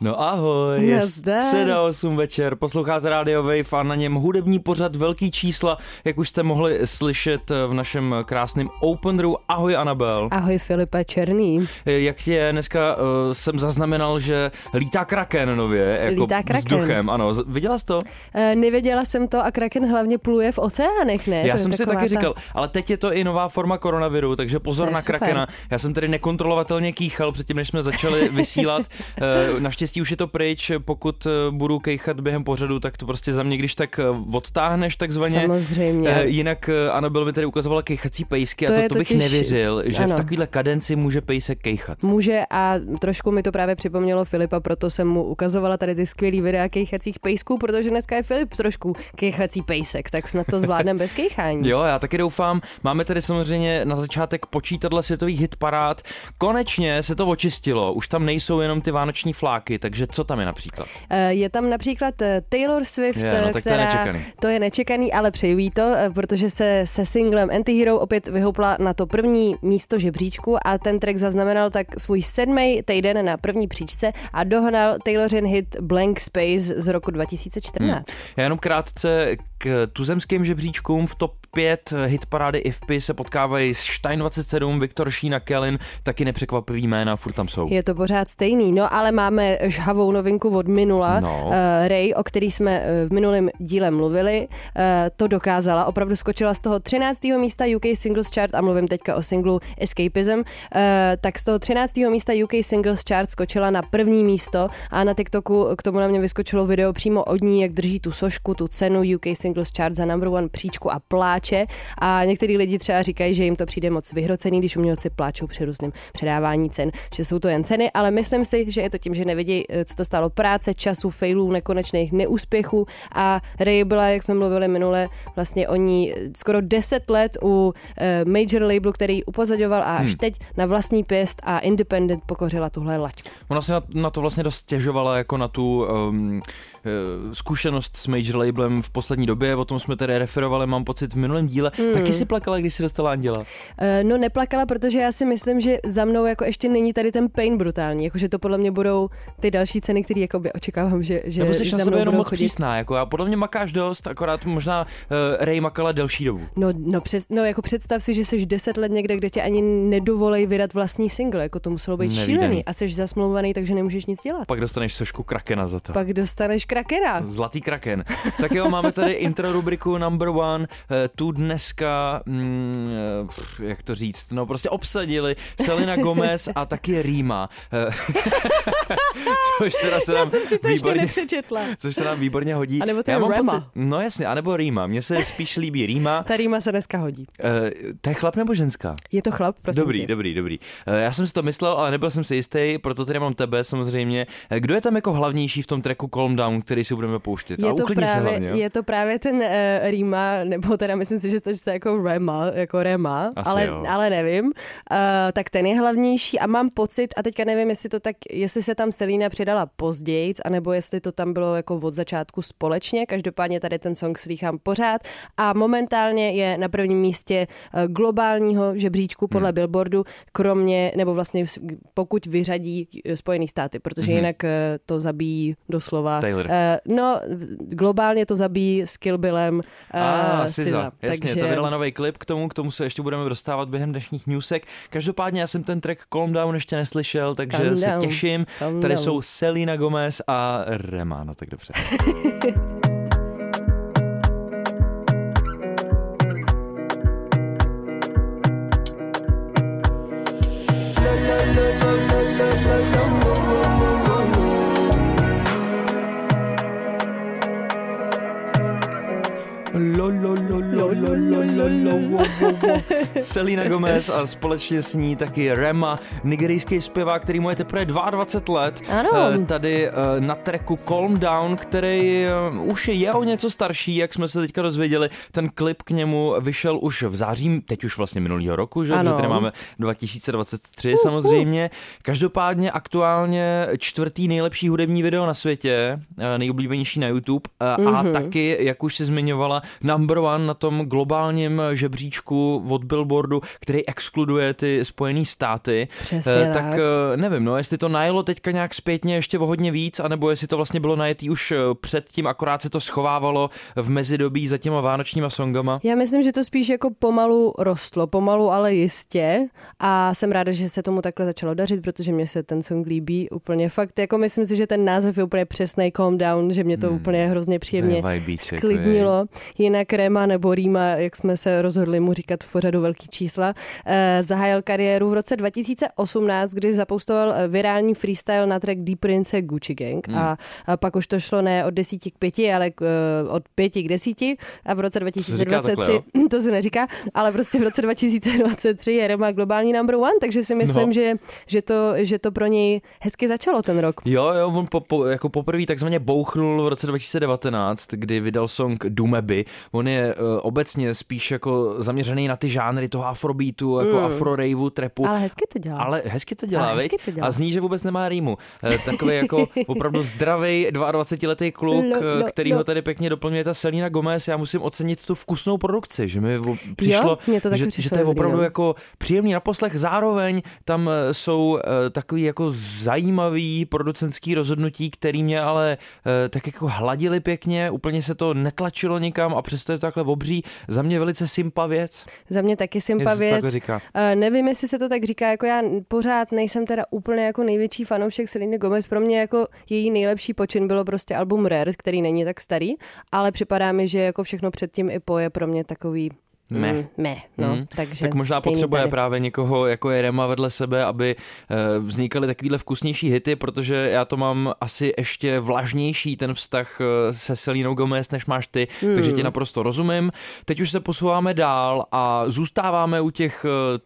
No ahoj, je Nazdar. středa 8 večer, posloucháte Radio Wave a na něm hudební pořad Velký čísla, jak už jste mohli slyšet v našem krásném Openeru. Ahoj Anabel. Ahoj Filipe Černý. Jak je dneska uh, jsem zaznamenal, že lítá kraken nově, jako Lítá kraken. vzduchem, ano. Viděla jsi to? E, nevěděla jsem to a Kraken hlavně pluje v oceánech, ne? Já To jsem si taky ta- říkal, ale teď je to i nová forma koronaviru, takže pozor na super. krakena. Já jsem tedy nekontrolovatelně kýchal předtím, než jsme začali vysílat. Eh, Naštěstí už je to pryč, pokud eh, budu kejchat během pořadu, tak to prostě za mě, když tak eh, odtáhneš takzvaně. Samozřejmě. Eh, Jinak eh, Anabel mi tady ukazovala kejchací pejsky To a to, to bych totiž- nevěřil, že v ano. takovéhle kadenci může pejsek kejchat. Může a trošku mi to právě připomnělo Filipa, proto jsem mu ukazovala tady ty skvělý videa kejchacích pejsků, protože dneska je Filip trošku kejchací pejsek, tak snad to zvládneme bez kejchání. Jo, já taky doufám. Máme tady samozřejmě na začátek počítadla světových hitparád. Konečně se to očistilo, už tam nejsou jenom ty vánoční fláky, takže co tam je například? Eh, Je tam například eh, Taylor Swift, Je, no, tak to je která... nečekaný. To je nečekaný, ale přeju jí to, eh, protože se se singlem Antihero opět vyhoupla na to první místo žebříčku a ten track zaznamenal tak svůj sedmý týden na první příčce a dohnal Taylorin hit Blank Space z roku 2014. Hmm. Já jenom krátce k tuzemským žebříčkům v top 5 hitparády IFPy se potkávají s Stein 27, Viktor Šína Kellin, taky nepřekvapivý jména, furt tam jsou. Je to pořád stejný, no ale máme žhavou novinku od minula. No. Uh, Ray, o který jsme eh, v minulém díle mluvili, uh, to dokázala. Opravdu skočila z toho 13. místa UK Singles Chart a mluvím teďka o singlu Escapism. Uh, tak z toho 13. místa UK Singles Chart skočila na první místo a na TikToku k tomu na mě vyskočilo video přímo od ní, jak drží tu sošku, tu cenu UK Singles Chart za number one příčku a pláče. A některý lidi třeba říkají, že jim to přijde moc vyhrocený, když umělci pláčou při různém předávání cen, že jsou to jen ceny, ale myslím si, že je to tím, že nevědí, eh, co to stálo práce, času, failů, nekonečných neúspěchů a Ray byla, jak jsme mluvili minule, vlastně o ní skoro 10 let u eh, major labelu, který ji upozaďoval a až Hmm. teď na vlastní pěst a independent pokořila tuhle laťku. Ona se na, na to vlastně dost stěžovala jako na tu um, zkušenost s major labelem v poslední době, o tom jsme tady referovali, mám pocit v minulém díle. Hmm. Taky si plakala, když si dostala Anděla. Eh, No neplakala, protože já si myslím, že za mnou jako ještě není tady ten pain brutální, jakože to podle mě budou ty další ceny, které jakoby očekávám, že, že Nebo jsi za na mnou sebe jenom moc přísná, jako já podle mě makáš dost, akorát možná uh, Ray makala delší dobu. No, no, přes, no jako představ si, že jsi 10 let někde, kde tě ani nedovolej vydat vlastní single, jako to muselo být šílený a jsi zasmlouvaný, takže nemůžeš nic dělat. Pak dostaneš sošku krakena za to. Pak dostaneš krakera. Zlatý kraken. Tak jo, máme tady intro rubriku number one. Eh, Tu dneska, mm, eh, jak to říct, no prostě obsadili Selena Gomez a taky Rýma. Eh, Což teda se Já nám jsem si to ještě výborně, nepřečetla. což se nám výborně hodí. A nebo to Já je mám Rema. no jasně, anebo Rýma. Mně se spíš líbí Rýma. Ta rýma se dneska hodí. Eh, To je chlap nebo ženská? Je to chlap, prosím Dobrý, tě. dobrý, dobrý. Eh, Já jsem si to myslel, ale nebyl jsem si jistý, proto tady mám tebe samozřejmě. Kdo je tam jako hlavnější v tom tracku Calm Down, který si budeme pouštět? a Je to, uklidni se právě, hlavně, jo? je to právě ten uh, Rýma, nebo teda myslím si, že to čte jako Rema, jako Rema, Asi ale, jo. ale nevím. Uh, tak ten je hlavnější a mám pocit, a teďka nevím, jestli to tak, jestli se tam Selína přidala později, anebo jestli to tam bylo jako od začátku společně. Každopádně tady ten song slýchám pořád a momentálně je na prvním místě uh, globálního žebříčku podle Hmm. Billboardu, kromě, nebo vlastně pokud vyřadí eh, Spojený státy, protože Mhm. jinak eh, to zabíjí doslova. Taylor. Eh, no, globálně to zabíjí s Kill Billem uh, A, ah, Siza. Jasně, takže... to vydala nový klip k tomu, k tomu se ještě budeme dostávat během dnešních newsek. Každopádně já jsem ten track Calm Down ještě neslyšel, takže Calm se down. těším. Calm Tady down. jsou Selena Gomez a Rema, no tak dobře. people Selena Gomez a společně s ní taky Rema, nigerijský zpěvák, který mu je teprve 22 let. Ano. Eh, Tady eh, na tracku Calm Down, který eh, už je o něco starší, jak jsme se teďka dozvěděli. Ten klip k němu vyšel už v září, teď už vlastně minulého roku, že? Ano. Protože tady máme 2023 samozřejmě. Každopádně aktuálně čtvrtý nejlepší hudební video na světě, nejoblíbenější na YouTube a Mhm. taky, jak už si zmiňovala, number one na tom globálním žebříčku od Billboardu, který exkluduje ty Spojené státy. Přesně Eh, tak. tak eh, nevím, no, jestli to najelo teďka nějak zpětně ještě o hodně víc, anebo jestli to vlastně bylo najetý už eh, předtím, akorát se to schovávalo v mezidobí za těma vánočníma songama. Já myslím, že to spíš jako pomalu rostlo, pomalu, ale jistě. A jsem ráda, že se tomu takhle začalo dařit, protože mě se ten song líbí úplně fakt. Jako myslím si, že ten název je úplně přesný Calm Down, že mě to Hmm. úplně hrozně příjemně sklidnilo. Jinak Rema nebo Rýma, jak jsme se rozhodli mu říkat v pořadu velký čísla, eh, zahájil kariéru v roce 2018, kdy zapoustoval eh, virální freestyle na track Deep Prince Gucci Gang Hmm. a, a pak už to šlo ne od desíti k pěti, ale k, eh, od pěti k desíti a v roce říká 2023, takhle, to se neříká, ale prostě v roce 2023 je Rema globální number one, takže si myslím, No. že, že, to, že to pro něj hezky začalo ten rok. Jo, jo, on po, po, jako poprvé takzvaně bouchnul v roce 2019, kdy vydal song Dumeby. On je uh, obecně spíš jako zaměřený na ty žánry toho afrobeatu, jako mm. afro raveu, trapu. Ale hezky to dělá. Ale hezky to dělá, Ale hezky to dělá. A zní, že vůbec nemá rýmu. Eh, Takový jako opravdu zdravý 22-letý kluk, No, eh, no, který no. ho tady pěkně doplňuje ta Selena Gomez. Já musím ocenit tu vkusnou produkci, že mi přišlo, mně to že, přišlo že to je opravdu no. jako příjemný na poslech. Zároveň tam jsou eh, takový jako zajímavý producentský rozhodnutí, který mě ale eh, tak jako hladili pěkně, úplně se to netlačilo nikam a přesto je to takhle obří. Za mě velice simpa věc. Za mě taky simpa Jestli se to věc. říká. Uh, nevím, jestli se to tak říká, jako já pořád nejsem teda úplně jako největší fanoušek Seleny Gomez. Pro mě jako její nejlepší počin bylo prostě album Rare, který není tak starý, ale připadá mi, že jako všechno předtím i po je pro mě takový Meh. Mm, meh no, Mm. takže tak možná potřebuje tady. právě někoho, jako je Rema vedle sebe, aby eh, vznikaly takovýhle vkusnější hity, protože já to mám asi ještě vlažnější ten vztah eh, se Selinou Gomez, než máš ty, Hmm. takže ti naprosto rozumím. Teď už se posouváme dál a zůstáváme u těch eh,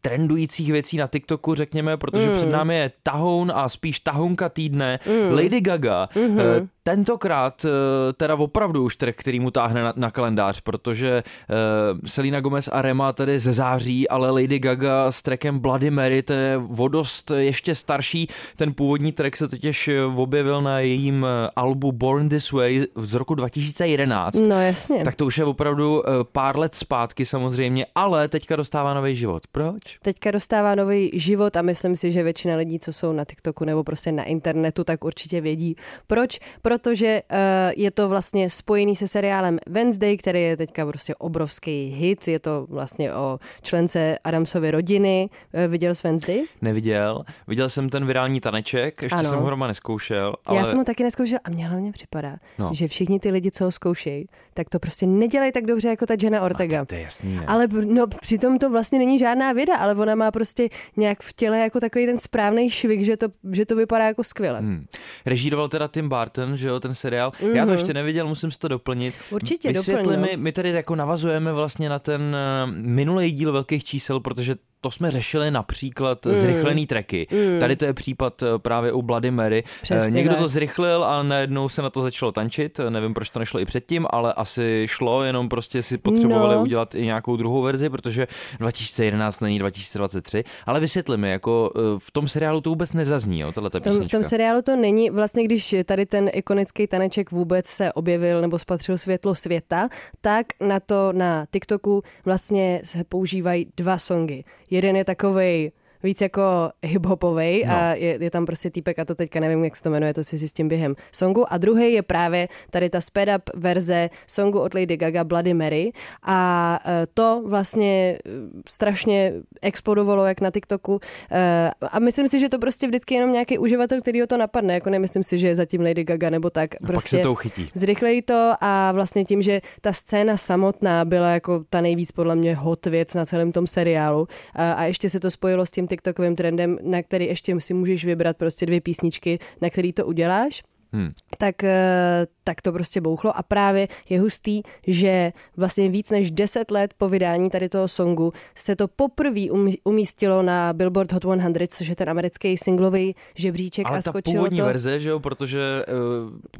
trendujících věcí na TikToku, řekněme, protože Mm. před námi je tahoun a spíš tahounka týdne Mm. Lady Gaga. Mhm. Eh, Tentokrát eh, teda opravdu už track, který mu táhne na, na kalendář, protože uh, Selena Gomez a Rema tedy ze září, ale Lady Gaga s trackem Bloody Mary, to je o dost ještě starší. Ten původní track se totiž eh, objevil na jejím albu Born This Way z roku 2011. No jasně. Tak to už je opravdu pár let zpátky samozřejmě, ale teďka dostává nový život. Proč? Teďka dostává nový život a myslím si, že většina lidí, co jsou na TikToku nebo prostě na internetu, tak určitě vědí. Proč? Protože uh, je to vlastně spojený se seriálem Wednesday, který je teďka prostě obrovský hit. Je to vlastně o člence Adamsovy rodiny. Uh, viděl jsi Wednesday? Neviděl. Viděl jsem ten virální taneček, ještě Ano. jsem ho doma neskoušel. Ale... Já jsem ho taky neskoušel a mě hlavně připadá, No. no. že všichni ty lidi, co ho zkoušejí, tak to prostě nedělají tak dobře jako ta Jenna Ortega. To, to je jasný, ne? Ale no, přitom to vlastně není žádná věda, ale ona má prostě nějak v těle jako takový ten správný švik, že to, že to vypadá jako skvěle. Hmm. Režíroval teda Tim Burton, že jo, ten seriál. Mm-hmm. Já to ještě nevěděl, musím si to doplnit. Určitě, Vysvětli mi, my tady jako navazujeme vlastně na ten uh, minulý díl velkých čísel, protože to jsme řešili například mm. zrychlený tracky. Mm. Tady to je případ eh, právě u Bloody Mary. Přesně Eh, Někdo tak. to zrychlil a najednou se na to začalo tančit. Nevím, proč to nešlo i předtím, ale asi šlo, jenom prostě si potřebovali No. udělat i nějakou druhou verzi, protože 2011 není 2023. Ale vysvětli mi, jako eh, v tom seriálu to vůbec nezazní, jo, tahle V tom, v písnička. tom seriálu to není, vlastně když tady ten ikonický taneček vůbec se objevil nebo spatřil světlo světa, tak na to na TikToku vlastně se používají dva songy. Jeden je takovej víc jako hiphopovej No. a je, je, tam prostě týpek a to teďka nevím, jak se to jmenuje, to si zjistím během songu. A druhý je právě tady ta sped up verze songu od Lady Gaga Bloody Mary a eh, to vlastně eh, strašně explodovalo jak na TikToku eh, a myslím si, že to prostě vždycky jenom nějaký uživatel, který ho to napadne, jako nemyslím si, že je zatím Lady Gaga nebo tak. A Prostě pak se to uchytí. Zrychlejí to a vlastně tím, že ta scéna samotná byla jako ta nejvíc podle mě hot věc na celém tom seriálu a ještě se to spojilo s tím TikTokovým trendem, na který ještě si můžeš vybrat prostě dvě písničky, na který to uděláš, Hmm. tak eh, tak to prostě bouchlo a právě je hustý, že vlastně víc než 10 let po vydání tady toho songu se to poprvé umístilo na Billboard Hot 100, což je ten americký singlový žebříček Ale a ta skočilo původní to. verze, že jo, protože,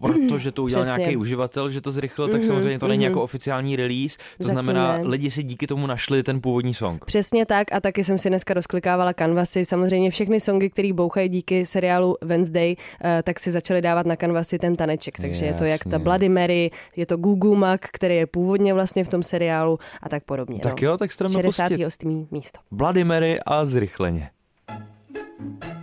uh, protože to udělal nějaký uživatel, že to zrychlil, tak Mhm, samozřejmě to není mhm. jako oficiální release, to Zatím znamená, ne. lidi si díky tomu našli ten původní song. Přesně tak a taky jsem si dneska rozklikávala kanvasy. Samozřejmě všechny songy, které bouchají díky seriálu Wednesday, eh, tak si začali dávat na kanvasy ten taneček. Takže je to jak ta. Bloody Mary, je to Gugu Mak, který je původně vlastně v tom seriálu a tak podobně. Tak no. jo, tak se jdeme pustit. 68. místo. Bloody Mary a zrychleně. I'll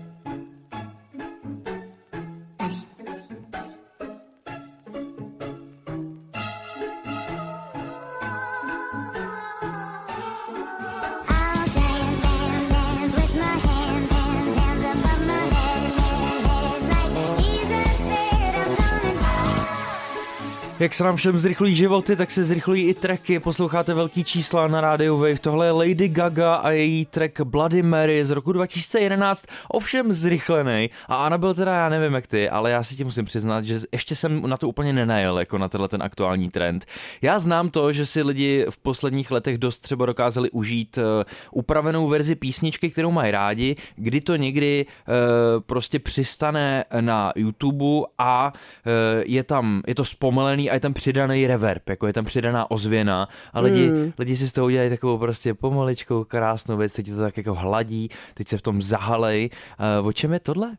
Jak se nám všem zrychlují životy, tak se zrychlují i tracky. Posloucháte velký čísla na rádiu Wave. Tohle je Lady Gaga a její track Bloody Mary z roku 2011, ovšem zrychlený. A Anabel teda já nevím jak ty, ale já si ti musím přiznat, že ještě jsem na to úplně nenajel, jako na tenhle ten aktuální trend. Já znám to, že si lidi v posledních letech dost třeba dokázali užít uh, upravenou verzi písničky, kterou mají rádi, kdy to někdy uh, prostě přistane na YouTube a uh, je tam, je to zpomalený a je tam přidaný reverb, jako je tam přidaná ozvěna a lidi, hmm. lidi si z toho udělají takovou prostě pomaličkou krásnou věc, teď to tak jako hladí, teď se v tom zahalej. Uh, o čem je tohle?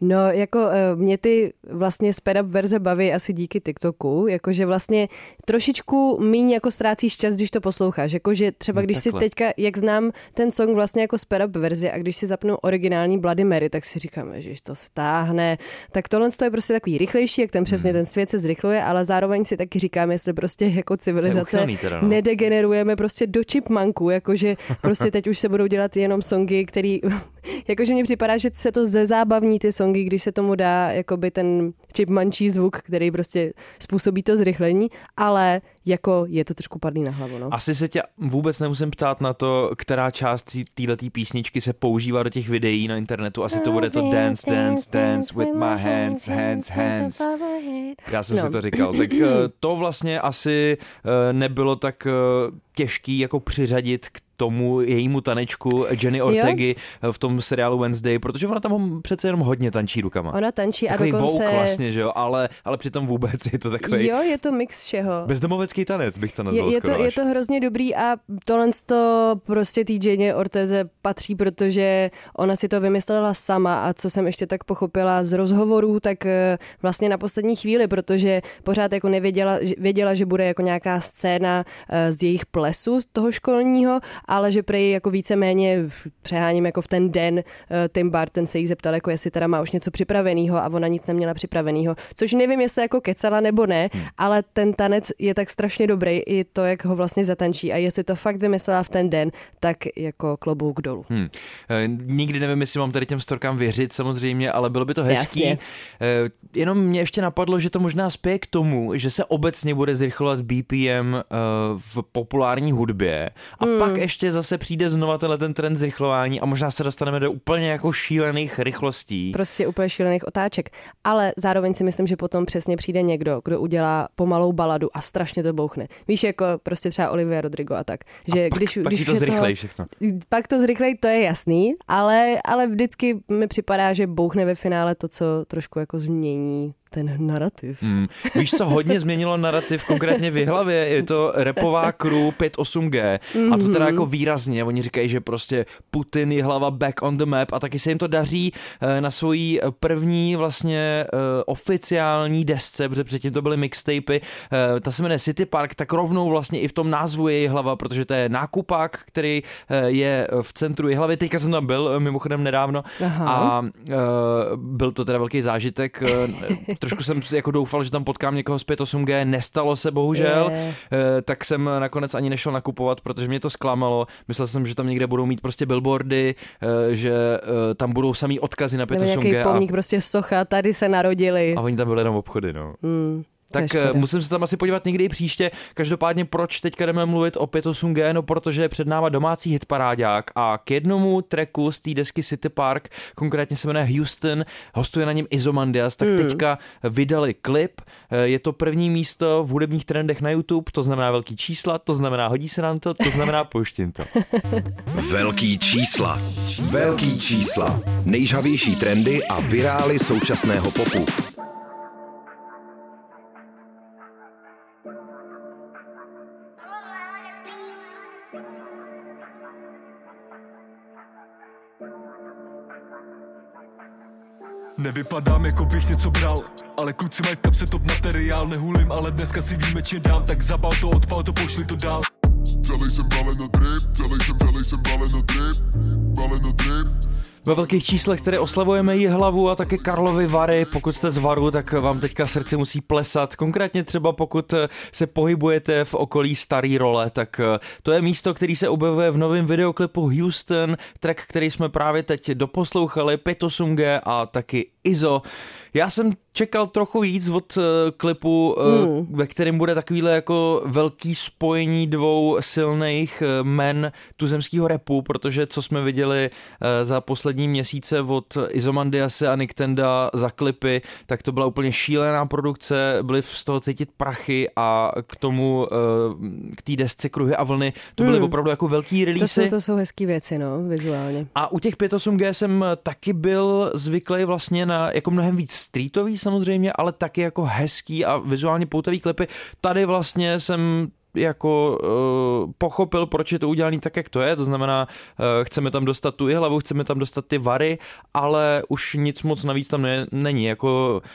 No, jako eh, mě ty vlastně sped up verze baví asi díky TikToku, jakože vlastně trošičku míň jako ztrácíš čas, když to posloucháš, jakože třeba No, když takhle. si teďka, jak znám ten song vlastně jako sped up verzi a když si zapnu originální Bloody Mary, tak si říkám, že to se táhne, tak tohle je prostě takový rychlejší, jak ten přesně Hmm. ten svět se zrychluje, ale zároveň si taky říkám, jestli prostě jako civilizace teda, no. nedegenerujeme prostě do chipmunku, jakože prostě teď už se budou dělat jenom songy, který, jakože mně připadá, že se to ze zábavní ty songy, když se tomu dá jakoby ten chipmunčí zvuk, který prostě způsobí to zrychlení, ale jako je to trošku padný na hlavu, no. Asi se tě vůbec nemusím ptát na to, která část této písničky se používá do těch videí na internetu. Asi to bude to Dance, Dance, Dance with my hands, hands, hands. Já jsem No. si to říkal. Tak eh, to vlastně asi eh, nebylo tak eh, těžký jako přiřadit k tomu jejímu tanečku Jenny Ortegy eh, v tom seriálu Wednesday, protože ona tam přece jenom hodně tančí rukama. Ona tančí a Takový dokonce... vouk vlastně, že jo, ale, ale přitom vůbec je to takový Jo, je to mix všeho. bezdomovecký tanec, bych to nazval Je, je, to, je to hrozně dobrý a tohle to prostě té Jeně Orteze patří, protože ona si to vymyslela sama a co jsem ještě tak pochopila z rozhovorů, tak eh, vlastně na poslední chvíli, protože pořád jako nevěděla, věděla, že bude jako nějaká scéna eh, z jejich plesu toho školního, ale že prej jako víceméně přeháním jako v ten den eh, Tim Barton se jí zeptal, jako jestli teda má už něco připraveného a ona nic neměla připraveného, což nevím, jestli jako kecala nebo ne, Hmm. ale ten tanec je tak strašně dobrý, i to, jak ho vlastně zatančí a jestli to fakt vymyslela v ten den, tak jako klobouk dolů. Hmm. Eh, Nikdy nevím, jestli mám tady těm storkám věřit samozřejmě, ale bylo by to hezký. Jasně. Eh, Jenom mě ještě napadlo, že to možná spěje k tomu, že se obecně bude zrychlovat BPM v populární hudbě a Hmm. pak ještě zase přijde znova tenhle ten trend zrychlování a možná se dostaneme do úplně jako šílených rychlostí. Prostě úplně šílených otáček. Ale zároveň si myslím, že potom přesně přijde někdo, kdo udělá pomalou baladu a strašně to bouchne. Víš, jako prostě třeba Olivia Rodrigo a tak. Že pak, když, pak když to zrychlej všechno. Pak to zrychlej, to je jasný, ale, ale vždycky mi připadá, že bouchne ve finále to, co trošku jako změní ten narrativ. Mm. Víš, co hodně změnilo narrativ konkrétně v hlavě? Je to repová crew 5-8G a to teda Mhm. jako výrazně. Oni říkají, že prostě Putin je hlava back on the map a taky se jim to daří eh, na svojí první vlastně eh, oficiální desce, protože předtím to byly mixtapy, eh, ta se jmenuje City Park, tak rovnou vlastně i v tom názvu je její hlava, protože to je nákupák, který eh, je v centru její hlavy. Teďka jsem tam byl eh, mimochodem nedávno Aha. a eh, byl to teda velký zážitek. Trošku jsem jako doufal, že tam potkám někoho z 5.8G, nestalo se bohužel, Je. Eh, tak jsem nakonec ani nešel nakupovat, protože mě to zklamalo. Myslel jsem, že tam někde budou mít prostě billboardy, eh, že eh, tam budou samý odkazy na Nebo nějaký 5.8G a, pomník, prostě socha, tady se narodili. a oni tam byli jenom obchody, no. Hmm. Tak eh, musím se tam asi podívat někdy i příště. Každopádně proč teďka jdeme mluvit o 58G? No protože je před náma domácí hitparáďák a k jednomu tracku z té desky City Park, konkrétně se jmenuje Houston, hostuje na něm Izomandias, tak Hmm. teďka vydali klip. Eh, Je to první místo v hudebních trendech na YouTube, to znamená velký čísla, to znamená hodí se nám to, to znamená pouštím to. Velký čísla. Velký čísla. Nejžavější trendy a virály současného popu. Nevypadám jako bych něco bral Ale kluci mají v kapse top materiál Nehulím, ale dneska si výjimečně dám Tak zabal to, odpal to, pošli to dál Celý jsem balen na drip, celý jsem, celý jsem balen na drip, balen na drip. Ve velkých číslech tedy oslavujeme jí hlavu a také Karlovy Vary. Pokud jste z Varu, tak vám teďka srdce musí plesat. Konkrétně třeba pokud eh, se pohybujete v okolí starý role, tak eh, to je místo, který se objevuje v novém videoklipu Houston, track, který jsme právě teď doposlouchali, 58G a taky Izo. Já jsem čekal trochu víc od uh, klipu, uh, ve kterém bude takovýhle jako velký spojení dvou silných uh, men tuzemského repu, protože co jsme viděli uh, za poslední měsíce od Izomandiase a Nicktenda za klipy, tak to byla úplně šílená produkce, byly z toho cítit prachy a k tomu, uh, k té desce Kruhy a vlny, to byly Hmm. opravdu jako velký To releasy. jsou, to jsou hezký věci, no, vizuálně. A u těch 58G jsem taky byl zvyklý vlastně na jako mnohem víc streetový samozřejmě, ale taky jako hezký a vizuálně poutavý klipy. Tady vlastně jsem jako uh, pochopil, proč je to udělané tak, jak to je, to znamená, uh, chceme tam dostat tu hlavu, chceme tam dostat ty vary, ale už nic moc navíc tam ne, není, jako uh,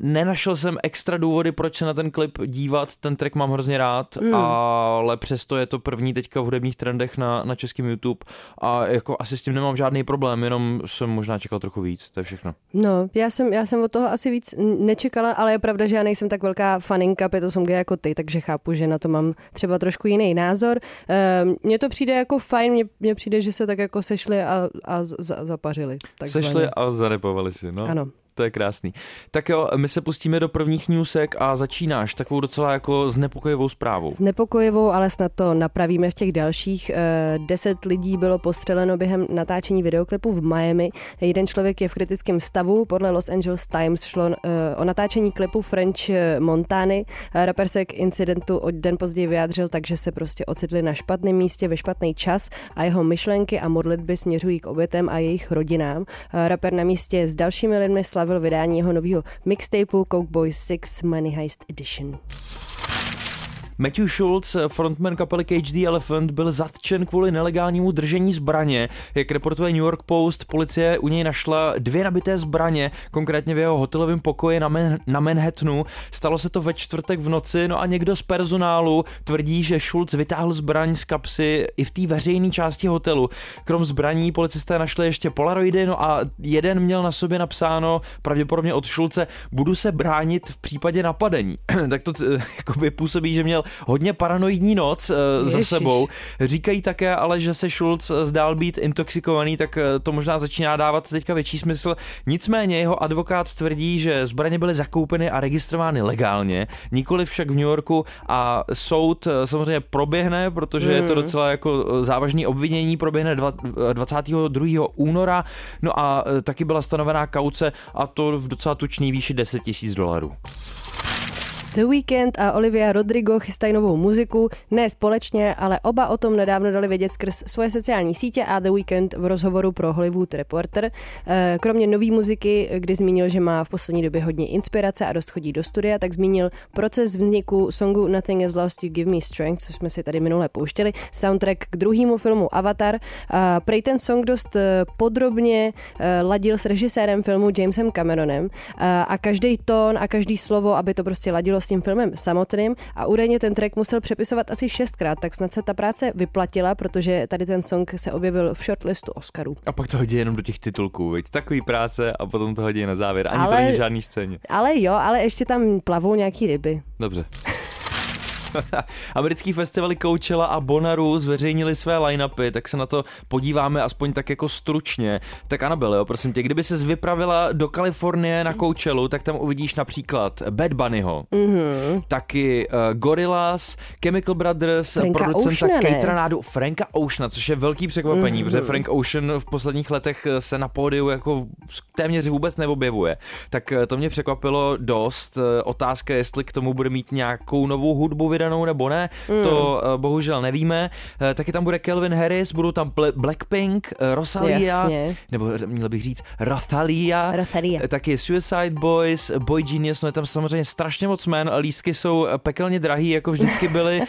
nenašel jsem extra důvody, proč se na ten klip dívat, ten track mám hrozně rád, Mm. ale přesto je to první teďka v hudebních trendech na, na českém YouTube a jako asi s tím nemám žádný problém, jenom jsem možná čekal trochu víc, to je všechno. No, já jsem, já jsem od toho asi víc nečekala, ale je pravda, že já nejsem tak velká faninka 58G jako ty, takže chápu, že na to mám třeba trošku jiný názor. Ehm, Mně to přijde jako fajn, mně, mně přijde, že se tak jako sešli a, a z- za, zapařili. takzvaně. Sešli a zarepovali si, no. Ano. To je krásný. Tak jo, my se pustíme do prvních newsek a začínáš takovou docela jako znepokojivou zprávou. Znepokojivou, ale snad to napravíme v těch dalších. Eh, Deset lidí bylo postřeleno během natáčení videoklipu v Miami. Jeden člověk je v kritickém stavu. Podle Los Angeles Times šlo eh, o natáčení klipu French eh, Montany. Rapper se k incidentu o den později vyjádřil, takže se prostě ocitli na špatném místě ve špatný čas a jeho myšlenky a modlitby směřují k obětem a jejich rodinám. Rapper na místě s dalšími lidmi slavil vydání jeho nového mixtapeu Coke Boys 6 Money Heist Edition. Matthew Schultz, frontman kapely Cage the Elephant, byl zatčen kvůli nelegálnímu držení zbraně. Jak reportuje New York Post, policie u něj našla dvě nabité zbraně, konkrétně v jeho hotelovém pokoji na, Man- na Manhattanu. Stalo se to ve čtvrtek v noci, no a někdo z personálu tvrdí, že Schultz vytáhl zbraň z kapsy i v té veřejné části hotelu. Krom zbraní policisté našli ještě polaroidy, no a jeden měl na sobě napsáno, pravděpodobně od Schulze, budu se bránit v případě napadení. tak to eh, jakoby působí, že měl hodně paranoidní noc za Ježiš. sebou. Říkají také ale, že se Schulz zdál být intoxikovaný, tak eh, to možná začíná dávat teďka větší smysl. Nicméně jeho advokát tvrdí, že zbraně byly zakoupeny a registrovány legálně, nikoli však v New Yorku a soud eh, samozřejmě proběhne, protože je to docela jako eh, závažný obvinění, proběhne dva- eh, 22. února, no a eh, taky byla stanovená kauce a to v docela tučný výši 10 tisíc dolarů. The Weeknd a Olivia Rodrigo chystají novou muziku, ne společně, ale oba o tom nedávno dali vědět skrz svoje sociální sítě a The Weeknd v rozhovoru pro Hollywood Reporter. Eh, Kromě nové muziky, kdy zmínil, že má v poslední době hodně inspirace a dost chodí do studia, tak zmínil proces vzniku songu Nothing is Lost, You Give Me Strength, což jsme si tady minule pouštěli, soundtrack k druhému filmu Avatar. Prej ten song dost eh, podrobně eh, ladil s režisérem filmu Jamesem Cameronem a každý tón a každý slovo, aby to prostě ladilo s tím filmem samotným a údajně ten track musel přepisovat asi šestkrát, tak snad se ta práce vyplatila, protože tady ten song se objevil v shortlistu Oscarů. A pak to hodí jenom do těch titulků, veď takový práce a potom to hodí na závěr. Ani Ale- to není žádný scéně. Ale jo, ale ještě tam plavou nějaký ryby. Dobře. Americký festivaly Coachella a Bonaru zveřejnili své line-upy, tak se na to podíváme aspoň tak jako stručně. Tak Anabel, jo, prosím tě, kdyby ses vypravila do Kalifornie na Coachellu, tak tam uvidíš například Bad Bunnyho, mm-hmm. taky uh, Gorillaz, Chemical Brothers, Franka producenta Oceana, ne? Catera Nádu, Franka Oceana, což je velký překvapení, mm-hmm. protože Frank Ocean v posledních letech eh, se na pódiu jako téměř vůbec neobjevuje. Tak eh, to mě překvapilo dost. Eh, Otázka, je, jestli k tomu bude mít nějakou novou hudbu vydanou nebo ne, mm. to eh, bohužel nevíme. Eh, Taky tam bude Kelvin Harris, budou tam Blackpink, eh, Rosalia, Jasně. nebo měl bych říct Rothalia. Eh, taky Suicide Boys, Boy Genius, no je tam samozřejmě strašně moc jmen, lístky jsou pekelně drahý, jako vždycky byly.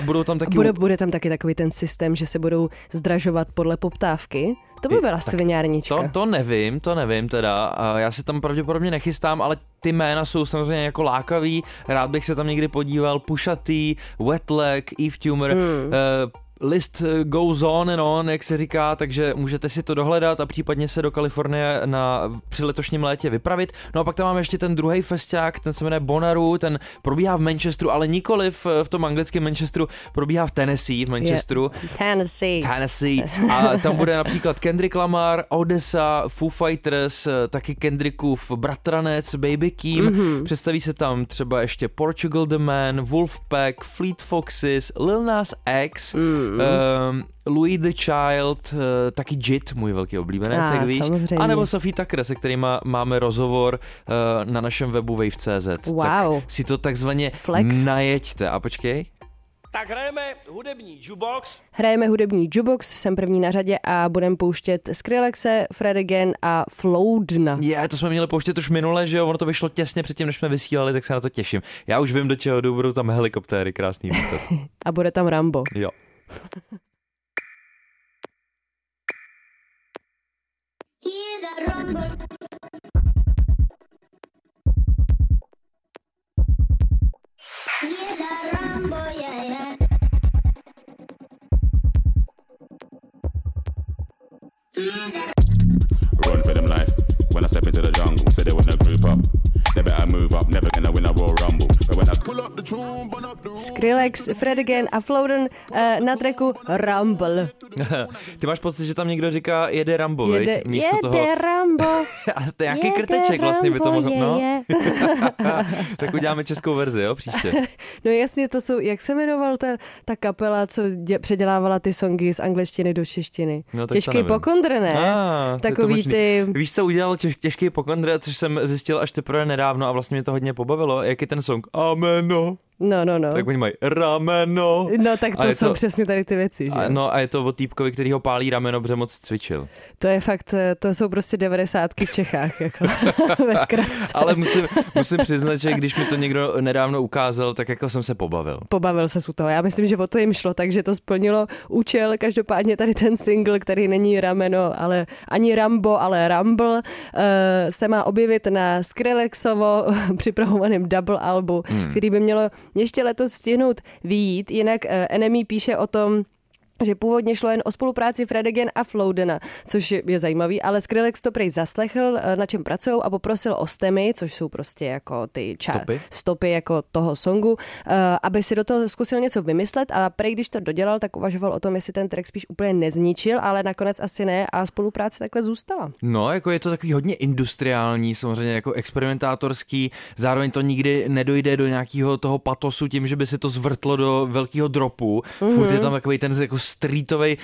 Budou tam taky Bude, bude tam taky takový ten systém, že se budou zdražovat podle poptávky. To by byla svinárnička. To, to nevím, to nevím teda. Já se tam pravděpodobně nechystám, ale ty jména jsou samozřejmě jako lákavý. Rád bych se tam někdy podíval. Pusha T, Wetleg, Eve Tumor. Hmm. Uh, list eh, goes on and on, jak se říká, takže můžete si to dohledat a případně se do Kalifornie na, při letošním létě vypravit. No a pak tam máme ještě ten druhý festiák, ten se jmenuje Bonaru, ten probíhá v Manchesteru, ale nikoli v, v tom anglickém Manchesteru, probíhá v Tennessee v Manchesteru. Tennessee. Tennessee. A tam bude například Kendrick Lamar, Odessa, Foo Fighters, eh, taky Kendrickův bratranec, Baby Keem. Mm-hmm. Představí se tam třeba ještě Portugal The Man, Wolfpack, Fleet Foxes, Lil Nas X, mm-hmm. Um, Louis the Child, uh, taky Jit, můj velký oblíbenec, Ah, jak víš. samozřejmě. A nebo Sophie Tucker, se kterými máme rozhovor uh, na našem webu wave.cz. Wow. Tak si to takzvaně Flex. najeďte. A počkej. Tak hrajeme hudební jukebox. Hrajeme hudební jukebox, jsem první na řadě a budem pouštět Skrillexe, Fred Again a Floudna. Je, to jsme měli pouštět už minule, že jo, ono to vyšlo těsně předtím, než jsme vysílali, tak se na to těším. Já už vím, do čeho jdu, budou tam helikoptéry, krásný. A bude tam Rambo. Jo. Hear the rumble. Hear the rumble, yeah, yeah. Run for them life. When I step into the jungle, say they wanna group up. They better move up, never gonna win a Royal Rumble. Skrillex, Fred Again a Flouden uh, na treku Rumble. Ty máš pocit, že tam někdo říká jede Rambo, Jede? Místo jede toho... Rambo. A to je nějaký krteček vlastně by to mohlo... No, tak uděláme českou verzi, jo, příště. No jasně, to jsou, jak se jmenoval ta, ta kapela, co dě, předělávala ty songy z angličtiny do češtiny. No, Těžký pokondr, ne? Ah, Takový ty... Víš, co udělal těž, těžký pokondr, což jsem zjistil až teprve nedávno a vlastně mě to hodně pobavilo, jak je ten song Ameno, No, no, no. tak oni mají rameno. No tak to jsou to- přesně tady ty věci, že? A, no a je to o týpkovi, který ho pálí rameno, protože moc cvičil. To je fakt, eh, to jsou prostě devadesátky v Čechách, jako ve zkratce. Ale musím, musím přiznat, že když mi to někdo nedávno ukázal, tak jako jsem se pobavil. Pobavil se u toho. Já myslím, že o to jim šlo, takže to splnilo účel. Každopádně tady ten single, který není rameno, ale ani Rambo, ale Rumble, eh, se má objevit na Skrillexovo připravovaném double albu, hmm. který by mělo ještě letos stihnout výjít. Jinak eh, Enemy píše o tom, že původně šlo jen o spolupráci Fredegen a Floudena, což je, zajímavý, ale Skrillex to prej zaslechl, eh, na čem pracují a poprosil o stemy, což jsou prostě jako ty ča- Stopy? stopy jako toho songu, eh, aby si do toho zkusil něco vymyslet a prej, když to dodělal, tak uvažoval o tom, jestli ten track spíš úplně nezničil, ale nakonec asi ne a spolupráce takhle zůstala. No, jako je to takový hodně industriální, samozřejmě jako experimentátorský, zároveň to nikdy nedojde do nějakého toho patosu tím, že by se to zvrtlo do velkého dropu. Mm-hmm. Furt je tam takový ten jako streetový,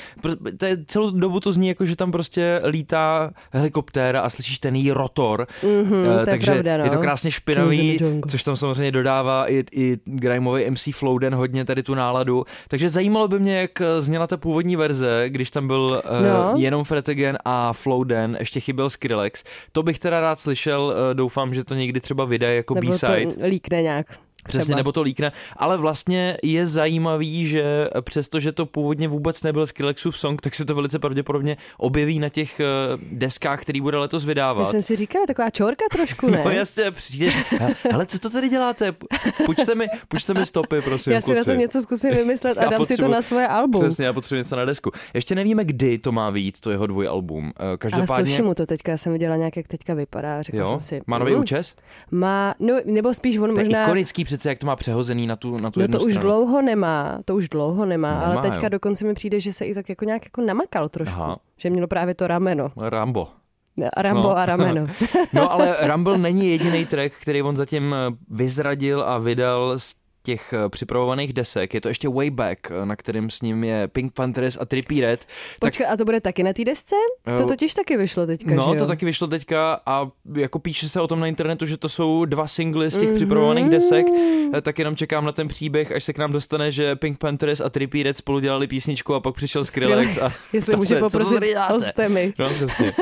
to je, celou dobu to zní jako, že tam prostě lítá helikoptéra a slyšíš ten její rotor, Mhm, to je takže pravda, no. je to krásně Kings špinavý, což tam samozřejmě dodává i, i grimeový MC Flowden hodně tady tu náladu. Takže zajímalo by mě, jak eh, zněla ta původní verze, když tam byl uh, No. jenom Fred Again a Flowden, ještě chyběl Skrillex. To bych teda rád slyšel, eh, doufám, že to někdy třeba vydaje jako Nebo B-side. to líkne nějak. Přesně, třeba. nebo to líkne. Ale vlastně je zajímavý, že přestože to původně vůbec nebyl Skrillexův song, tak se to velice pravděpodobně objeví na těch eh, deskách, který bude letos Já vydávat. jsem si říkala, taková čorka trošku, ne? No jasně, přijdeš, ale co to tady děláte? Půjčte mi, půjčte mi stopy, prosím, Já si na kluci. to něco zkusím vymyslet a Já dám si to na svoje album. Přesně, já potřebuji něco na desku. Ještě nevíme, kdy to má vyjít, to jeho dvojalbum. Eh, Ale Každopádně... sluši mu to teďka, já jsem viděla nějak, jak teďka vypadá. Řekla Jo, jsem si, má nový mm, účes? Má, no, nebo spíš on možná... ikonický přece, jak to má přehozený na tu, na tu No jednu to už stranu. dlouho nemá, to už dlouho nemá, No, ale nemá, teďka jo. dokonce mi přijde, že se i tak jako nějak jako namakal trošku. Aha. Že mělo právě to rameno. Rambo. Rambo No. a rameno. No ale Rumble není jediný track, který on zatím eh, vyzradil a vydal z těch eh, připravovaných desek. Je to ještě Way Back, eh, na kterém s ním je Pink Panthers a Trippie Red. Počkej, a to bude taky na té desce? To Eh, totiž taky vyšlo teďka, No, že jo? to taky vyšlo teďka a jako píše se o tom na internetu, že to jsou dva singly z těch připravovaných desek, tak jenom čekám na ten příběh, až se k nám dostane, že Pink Panthers a Trippie Red spolu dělali písničku a pak přišel Skrillex a Jestli může se, to poprosit mi. No, přesně.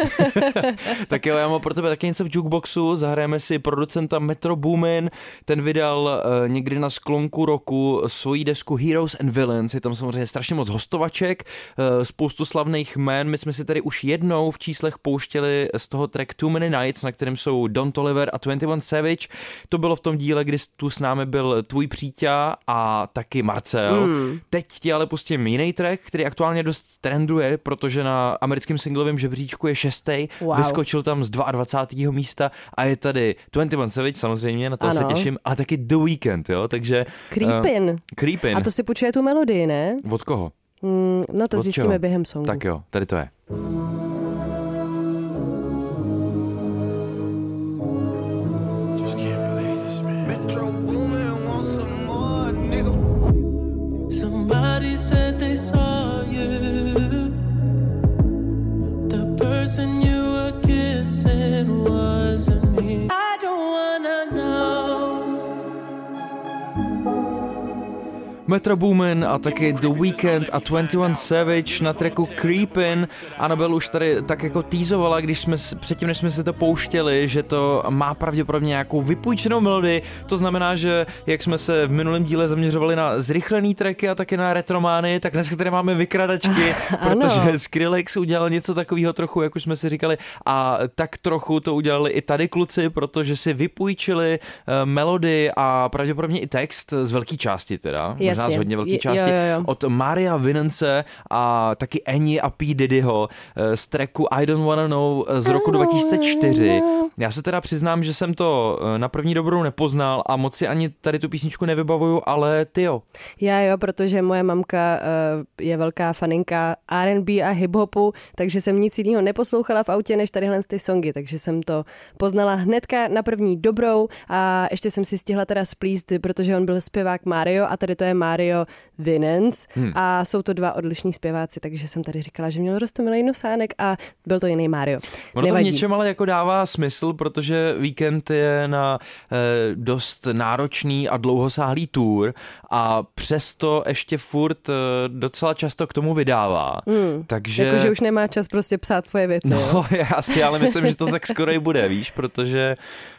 tak jo, já mám pro tebe taky něco v jukeboxu, zahrajeme si producenta Metro Boomin, ten vydal uh, někdy na sklonku roku svoji desku Heroes and Villains, je tam samozřejmě strašně moc hostovaček, uh, spoustu slavných jmén, my jsme si tady už jednou v číslech pouštěli z toho track Too Many Nights, na kterém jsou Don Toliver a 21 Savage, to bylo v tom díle, kdy tu s námi byl tvůj příťa a taky Marcel. Hmm. Teď ti ale pustím jiný track, který aktuálně dost trenduje, protože na americkém singlovém žebříčku je šestý, Wow. vyskočil tam z 22. místa a je tady 21 Savage samozřejmě, na to se Ano. těším, a taky The Weeknd, jo, takže... Creepin. Uh, Creepin. A to si půjčuje tu melodii, ne? Od koho? Mm, no to Od zjistíme čeho? během songu. Tak jo, tady to je. Somebody said they saw you. The person you were kissing wasn't me. I Metro Boomin a taky The Weeknd a 21 Savage na tracku Creepin. Anabel už tady tak jako týzovala, když jsme předtím, než jsme si to pouštěli, že to má pravděpodobně nějakou vypůjčenou melodii. To znamená, že jak jsme se v minulém díle zaměřovali na zrychlený tracky a taky na retromány, tak dneska tady máme vykradačky, protože Skrillex udělal něco takového trochu, jak už jsme si říkali, a tak trochu to udělali i tady kluci, protože si vypůjčili eh, melodii a pravděpodobně i text z velké části teda, možná z Jasně. hodně velké části, jo, jo, jo. od Maria Vinence a taky Annie a P. Diddyho eh, z tracku I Don't Wanna Know eh, z roku 2004. Já se teda přiznám, že jsem to eh, na první dobrou nepoznal a moc si ani tady tu písničku nevybavuju, ale ty jo. Já jo, protože moje mamka je velká faninka R&B a hiphopu, takže jsem nic jiného neposlouchala v autě, než tadyhle ty songy, takže jsem to poznala hnedka na první dobrou a ještě jsem si stihla teda splíst, protože on byl zpěvák Mario a tady to je Mario Vinens hmm. a jsou to dva odlišní zpěváci, takže jsem tady říkala, že měl rostomilý nosánek a byl to jiný Mario. Ono to v Nevadí. něčem ale jako dává smysl, protože víkend je na eh, dost náročný a dlouhosáhlý tour a přesto ještě furt eh, docela často k tomu vydává. Hmm. Takže... Jako, že už nemá čas prostě psát svoje věci. jo? No, já si ale myslím, že to tak skoro i bude, víš, protože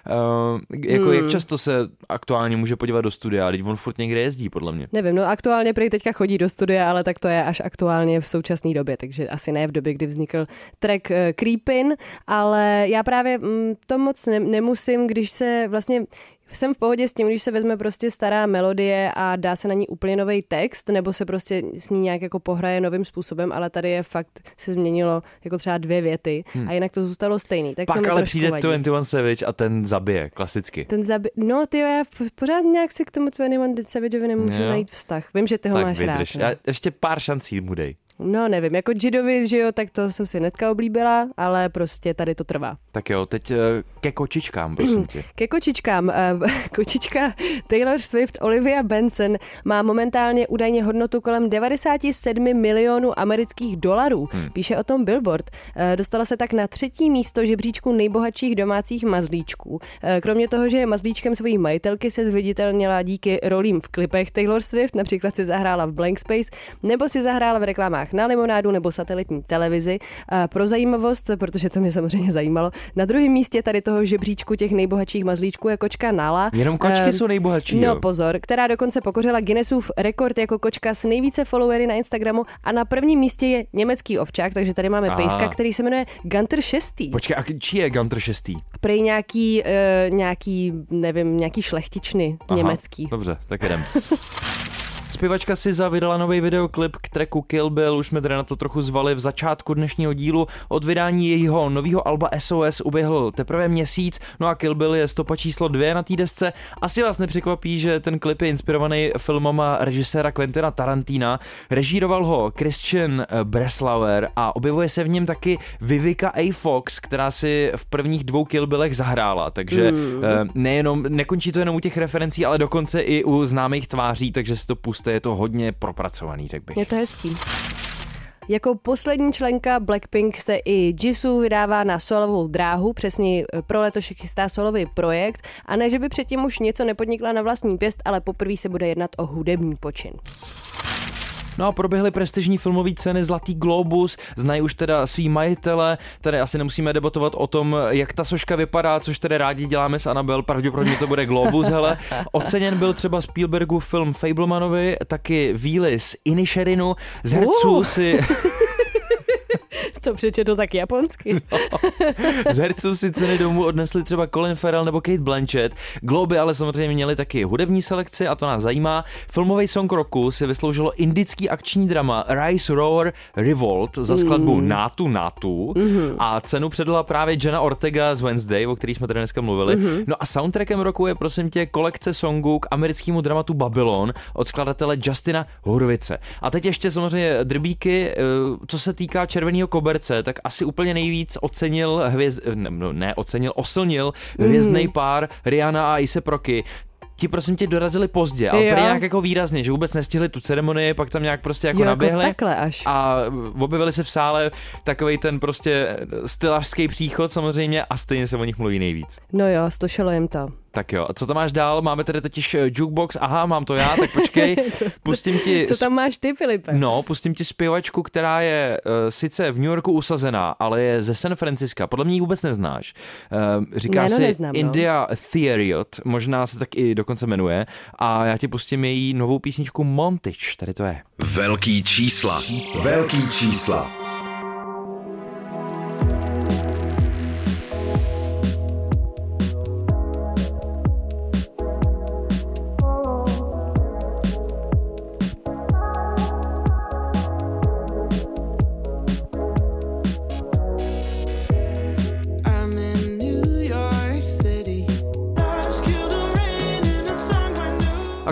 uh, jako Hmm. jak často se aktuálně může podívat do studia, teď on furt někde jezdí, podle mě. Nevím, no aktuálně prý teďka chodí do studia, ale tak to je až aktuálně v současné době, takže asi ne v době, kdy vznikl track uh, Creepin, ale já právě mm, to moc ne- nemusím, když se vlastně jsem v pohodě s tím, když se vezme prostě stará melodie a dá se na ní úplně nový text, nebo se prostě s ní nějak jako pohraje novým způsobem, ale tady je fakt, se změnilo jako třeba dvě věty a jinak to zůstalo stejný. Tak to Pak mi ale přijde vadí. 21 Savage a ten zabije, klasicky. Ten zabi... No, ty já po- pořád nějak si k tomu 21 Savageovi nemůžu Jo. najít vztah. Vím, že ty ho tak máš vydrž. rád. no. Já, ještě pár šancí mu dej. No nevím, jako Jidovi, že jo, tak to jsem si netka oblíbila, ale prostě tady to trvá. Tak jo, teď eh, ke kočičkám, prosím tě. Ke kočičkám. eh, Kočička Taylor Swift Olivia Benson má momentálně údajně hodnotu kolem 97 milionů amerických dolarů. Hmm. Píše o tom Billboard. Eh, Dostala se tak na třetí místo žebříčku nejbohatších domácích mazlíčků. Kromě toho, že je mazlíčkem svojí majitelky, se zviditelnila díky rolím v klipech Taylor Swift, například si zahrála v Blank Space, nebo si zahrála v reklamách na limonádu nebo satelitní televizi. Eh, Pro zajímavost, protože to mě samozřejmě zajímalo, na druhém místě tady toho žebříčku těch nejbohatších mazlíčků je kočka Nala. Jenom kočky Eh, jsou nejbohatší, No jo? pozor, která dokonce pokořila Guinnessův rekord jako kočka s nejvíce followery na Instagramu a na prvním místě je německý ovčák, takže tady máme Aha. pejska, který se jmenuje Gunter 6. Počkej, a čí je Gunter 6? Prej nějaký, uh, nějaký, nevím, nějaký šlechtičny Aha, německý. Dobře, tak jdem. Zpěvačka SZA vydala nový videoklip k tracku Kill Bill, už jsme tady na to trochu zvali v začátku dnešního dílu. Od vydání jejího nového alba SOS uběhl teprve měsíc, no a Kill Bill je stopa číslo dvě na té desce. Asi vás nepřekvapí, že ten klip je inspirovaný filmama režiséra Quentina Tarantina. Režíroval ho Christian Breslauer a objevuje se v něm taky Vivica A. Fox, která si v prvních dvou Kill Billech zahrála, takže mm. nejenom, nekončí to jenom u těch referencí, ale dokonce i u známých tváří, takže si to puste, je to hodně propracovaný, řekl bych. Je to hezký. Jako poslední členka Blackpink se i Jisoo vydává na solovou dráhu, přesně pro letošek chystá solový projekt a ne, že by předtím už něco nepodnikla na vlastní pěst, ale poprvé se bude jednat o hudební počin. No a proběhly prestižní filmové ceny Zlatý Globus, znají už teda svý majitele, tady asi nemusíme debatovat o tom, jak ta soška vypadá, což tedy rádi děláme s Anabel, pravděpodobně to bude Globus, hele. Oceněn byl třeba Spielbergův film Fablemanovi, taky Víly z Inisherinu, z herců Uh. si... Co přečetl tak japonsky? Z herců si ceny domů odnesli třeba Colin Farrell nebo Kate Blanchett. Globy ale samozřejmě měli taky hudební selekci a to nás zajímá. Filmový song roku si vysloužilo indický akční drama Rise Roar Revolt za skladbu Mm. Nátu Nátu Mhm. a cenu předala právě Jenna Ortega z Wednesday, o který jsme tady dneska mluvili. Mhm. No a soundtrackem roku je prosím tě kolekce songů k americkému dramatu Babylon od skladatele Justina Hurvice. A teď ještě samozřejmě drbíky, eh, co se týká červeného koberce, tak asi úplně nejvíc ocenil hvězd, ne, no, ne ocenil, oslnil hvězdný Mhm. pár Rihanna a Ise Proky. Ti prosím tě dorazili pozdě, ale prý nějak jako výrazně, že vůbec nestihli tu ceremonii, pak tam nějak prostě jako Jo, jako naběhli. takhle až. A objevili se v sále takový ten prostě stylařský příchod samozřejmě a stejně se o nich mluví nejvíc. No jo, stošilo jim to. Tak jo, a co tam máš dál? Máme tady totiž eh, jukebox, aha, mám to já, tak počkej, pustím ti... Co tam máš ty, Filipe? No, pustím ti zpěvačku, která je uh, sice v New Yorku usazená, ale je ze San Francisca. Podle mě ji vůbec neznáš. Uh, říká Jméno si neznám, no. India Theriot, možná se tak i dokonce jmenuje. A já ti pustím její novou písničku Montage, tady to je. Velký čísla. Velký čísla.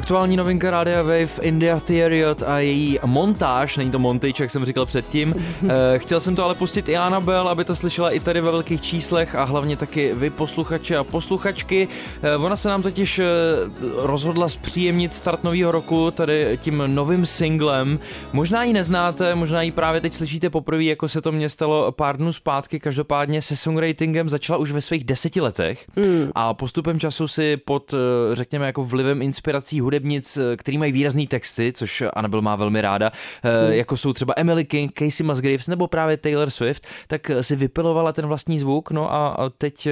Aktuální novinka Rádia Wave India Theriot a její montáž, není to montage, jak jsem říkal předtím. Eh, Chtěl jsem to ale pustit i Anabel, aby to slyšela i tady ve velkých číslech a hlavně taky vy posluchači a posluchačky. Eh, Ona se nám totiž eh, rozhodla zpříjemnit start nového roku tady tím novým singlem. Možná ji neznáte, možná ji právě teď slyšíte poprvé, jako se to mně stalo pár dnů zpátky. Každopádně se songwritingem začala už ve svých deseti letech Mm. a postupem času si pod, řekněme, jako vlivem inspirací hudebnic, eh, který mají výrazný texty, což Annabel má velmi ráda, Mm. jako jsou třeba Emily King, Casey Musgraves nebo právě Taylor Swift, tak eh, si vypilovala ten vlastní zvuk, no a teď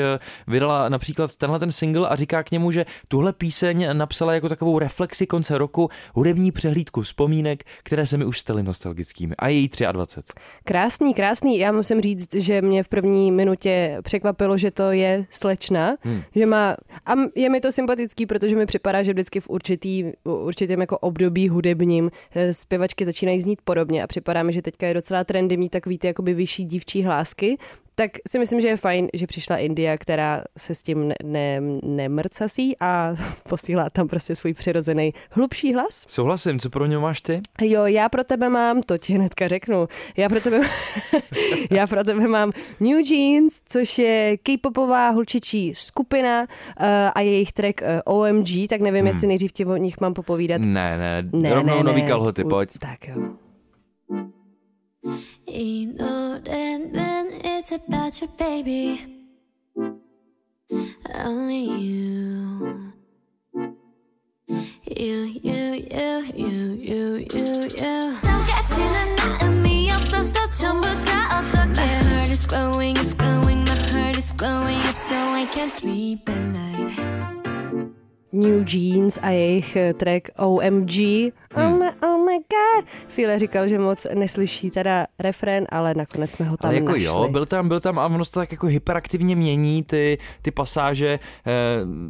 vydala například tenhle ten single a říká k němu, že tuhle píseň napsala jako takovou reflexi konce roku, hudební přehlídku vzpomínek, které se mi už staly nostalgickými. A je jí 23. Krásný, krásný. Já musím říct, že mě v první minutě překvapilo, že to je slečna, Hmm. že má, a je mi to sympatický, protože mi připadá, že vždycky v určitý, určitém jako období hudebním eh, zpěvačky začínají znít podobně a připadá mi, že teďka je docela trendy mít takový ty jakoby vyšší dívčí hlásky, tak si myslím, že je fajn, že přišla India, která se s tím ne, ne, nemrcasí a posílá tam prostě svůj přirozený hlubší hlas. Souhlasím, co pro ně máš ty? Jo, já pro tebe mám, to ti hnedka řeknu, já pro tebe, já pro tebe mám New Jeans, což je k-popová holčičí skupina uh, a jejich track uh, OMG, tak nevím, Hmm. jestli nejdřív ti o nich mám popovídat. Ne, ne, Ne, rovnou ne, nový ne. kalhoty, U- pojď. Tak jo. Then it's about your baby. Only you. You, you, you, you, you, you, you. 똑같지는 않음이 없어서 전부 다 어떡해. My heart is glowing, it's glowing, my heart is glowing up so I can't sleep at night. New Jeans a jejich eh, track OMG. Hmm. Um, um, my god. File říkal, že moc neslyší teda refrén, ale nakonec jsme ho tam Ale jako našli. jo, byl tam, byl tam a ono se to tak jako hyperaktivně mění ty, ty pasáže, eh,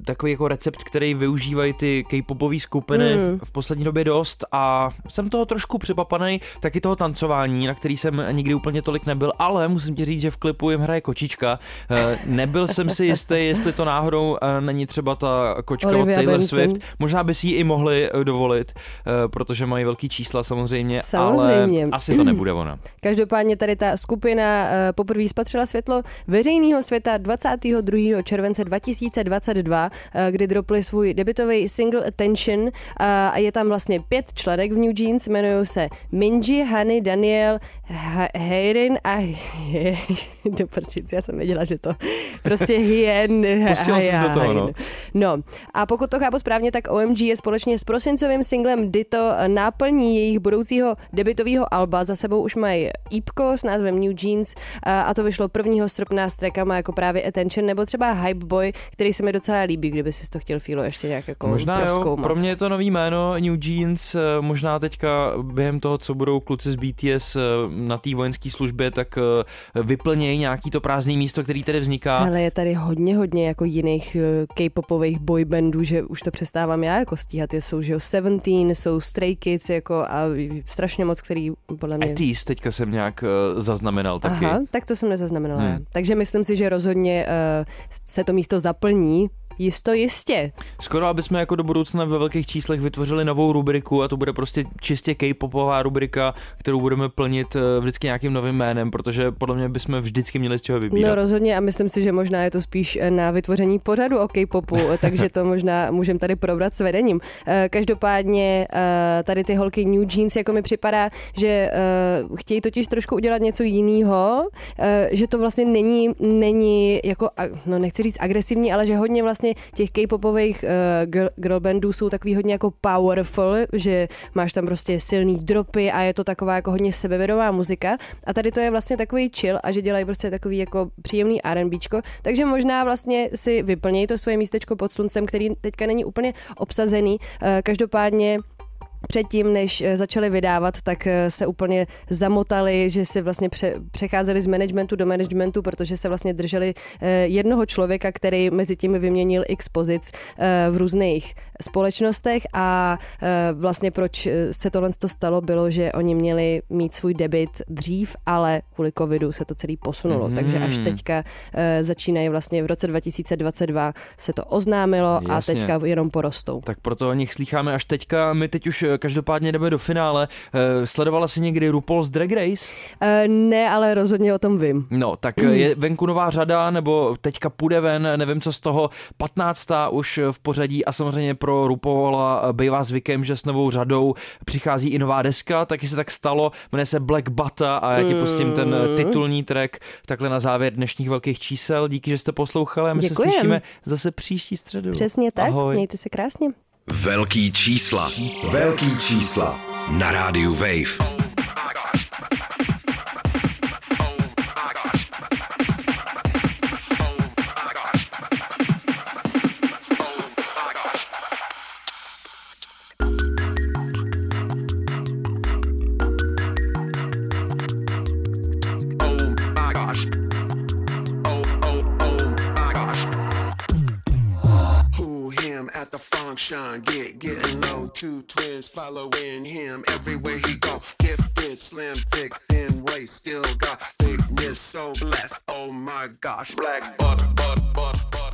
takový jako recept, který využívají ty k-popové skupiny Mm. v poslední době dost a jsem toho trošku přepapaný, taky toho tancování, na který jsem nikdy úplně tolik nebyl, ale musím ti říct, že v klipu jim hraje kočička. Eh, nebyl jsem si jistý, jestli to náhodou eh, není třeba ta kočka od Olivia Taylor Benson. Swift. Možná by si ji i mohli eh, dovolit, eh, protože mají velký čísla samozřejmě, Samozřejmě. ale asi to nebude ona. Každopádně tady ta skupina eh, poprvé spatřila světlo veřejného světa 22. července 2022, eh, kdy dropli svůj debitový single Attention a je tam vlastně pět členek v New Jeans, jmenují se Minji, Honey, Daniel, Heirin a do prčic, já jsem věděla, že to prostě Hien. Pustila jsi do toho, no. No a pokud to chápu správně, tak OMG je společně s prosincovým singlem Ditto náplní jejich budoucího debitového alba. Za sebou už mají EPko s názvem New Jeans a to vyšlo 1. srpna s trackama jako právě Attention nebo třeba Hype Boy, který se mi docela líbí, kdyby si to chtěl Filo ještě nějak jako Možná jo, pro mě je to nový jméno New Jeans, eh, možná teďka během toho, co budou kluci z BTS eh, na té vojenské službě, tak eh, vyplnějí nějaký to prázdné místo, který tady vzniká. Ale je tady hodně, hodně jako jiných k-popových boybandů, že už to přestávám já jako stíhat. Je, jsou, že jo, Seventeen, jsou Stray Kids jako a strašně moc, který podle mě... Etis teďka jsem nějak eh, zaznamenal taky. Aha, tak to jsem nezaznamenala. Hmm. Takže myslím si, že rozhodně uh, se to místo zaplní. Jisto jistě. Skoro, aby jsme jako do budoucna ve velkých číslech vytvořili novou rubriku a to bude prostě čistě K-popová rubrika, kterou budeme plnit eh, vždycky nějakým novým jménem, protože podle mě bychom vždycky měli z čeho vybírat. No rozhodně a myslím si, že možná je to spíš eh, na vytvoření pořadu o K-popu, eh, takže to možná můžeme tady probrat s vedením. Každopádně tady ty holky New Jeans, jako mi připadá, že chtějí totiž trošku udělat něco jiného, že to vlastně není, není jako, no nechci říct agresivní, ale že hodně vlastně těch K-popových eh, girl, bandů jsou takový hodně jako powerful, že máš tam prostě silný dropy a je to taková jako hodně sebevědomá muzika a tady to je vlastně takový chill a že dělají prostě takový jako příjemný R&Bčko, takže možná vlastně si vyplnějí to svoje místečko pod sluncem, který teďka není úplně obsazený. Eh, Každopádně Předtím, než eh, začali vydávat, tak eh, se úplně zamotali, že si vlastně pře- přecházeli z managementu do managementu, protože se vlastně drželi eh, jednoho člověka, který mezi tím vyměnil x pozic v různých společnostech a vlastně proč se tohle to stalo, bylo, že oni měli mít svůj debit dřív, ale kvůli covidu se to celý posunulo, Mhm. takže až teďka začínají vlastně v roce 2022 se to oznámilo a Jasně. teďka jenom porostou. Tak proto o nich slýcháme až teďka. My teď už každopádně jdeme do finále. Eh, Sledovala jsi někdy RuPaul's Drag Race? Eh, ne, ale rozhodně o tom vím. No, tak eh, je venku nová řada, nebo teďka půjde ven, nevím co z toho, 15. už v pořadí a samozřejmě pro RuPaula bývá zvykem, že s novou řadou přichází i nová deska, taky se tak stalo, jmenuje se Black Butter a já ti pustím ten titulní track takhle na závěr dnešních velkých čísel. Díky, že jste poslouchali a my Děkujem. se slyšíme zase příští středu. Přesně tak, Ahoj. mějte se krásně. Velký čísla. Velký čísla. Na rádiu Wave. Function? Get getting low. Two twins following him everywhere he go. Gifted, slim, thick, thin waist. Still got thickness, so blessed. Oh my gosh. Black butt, butt, butt.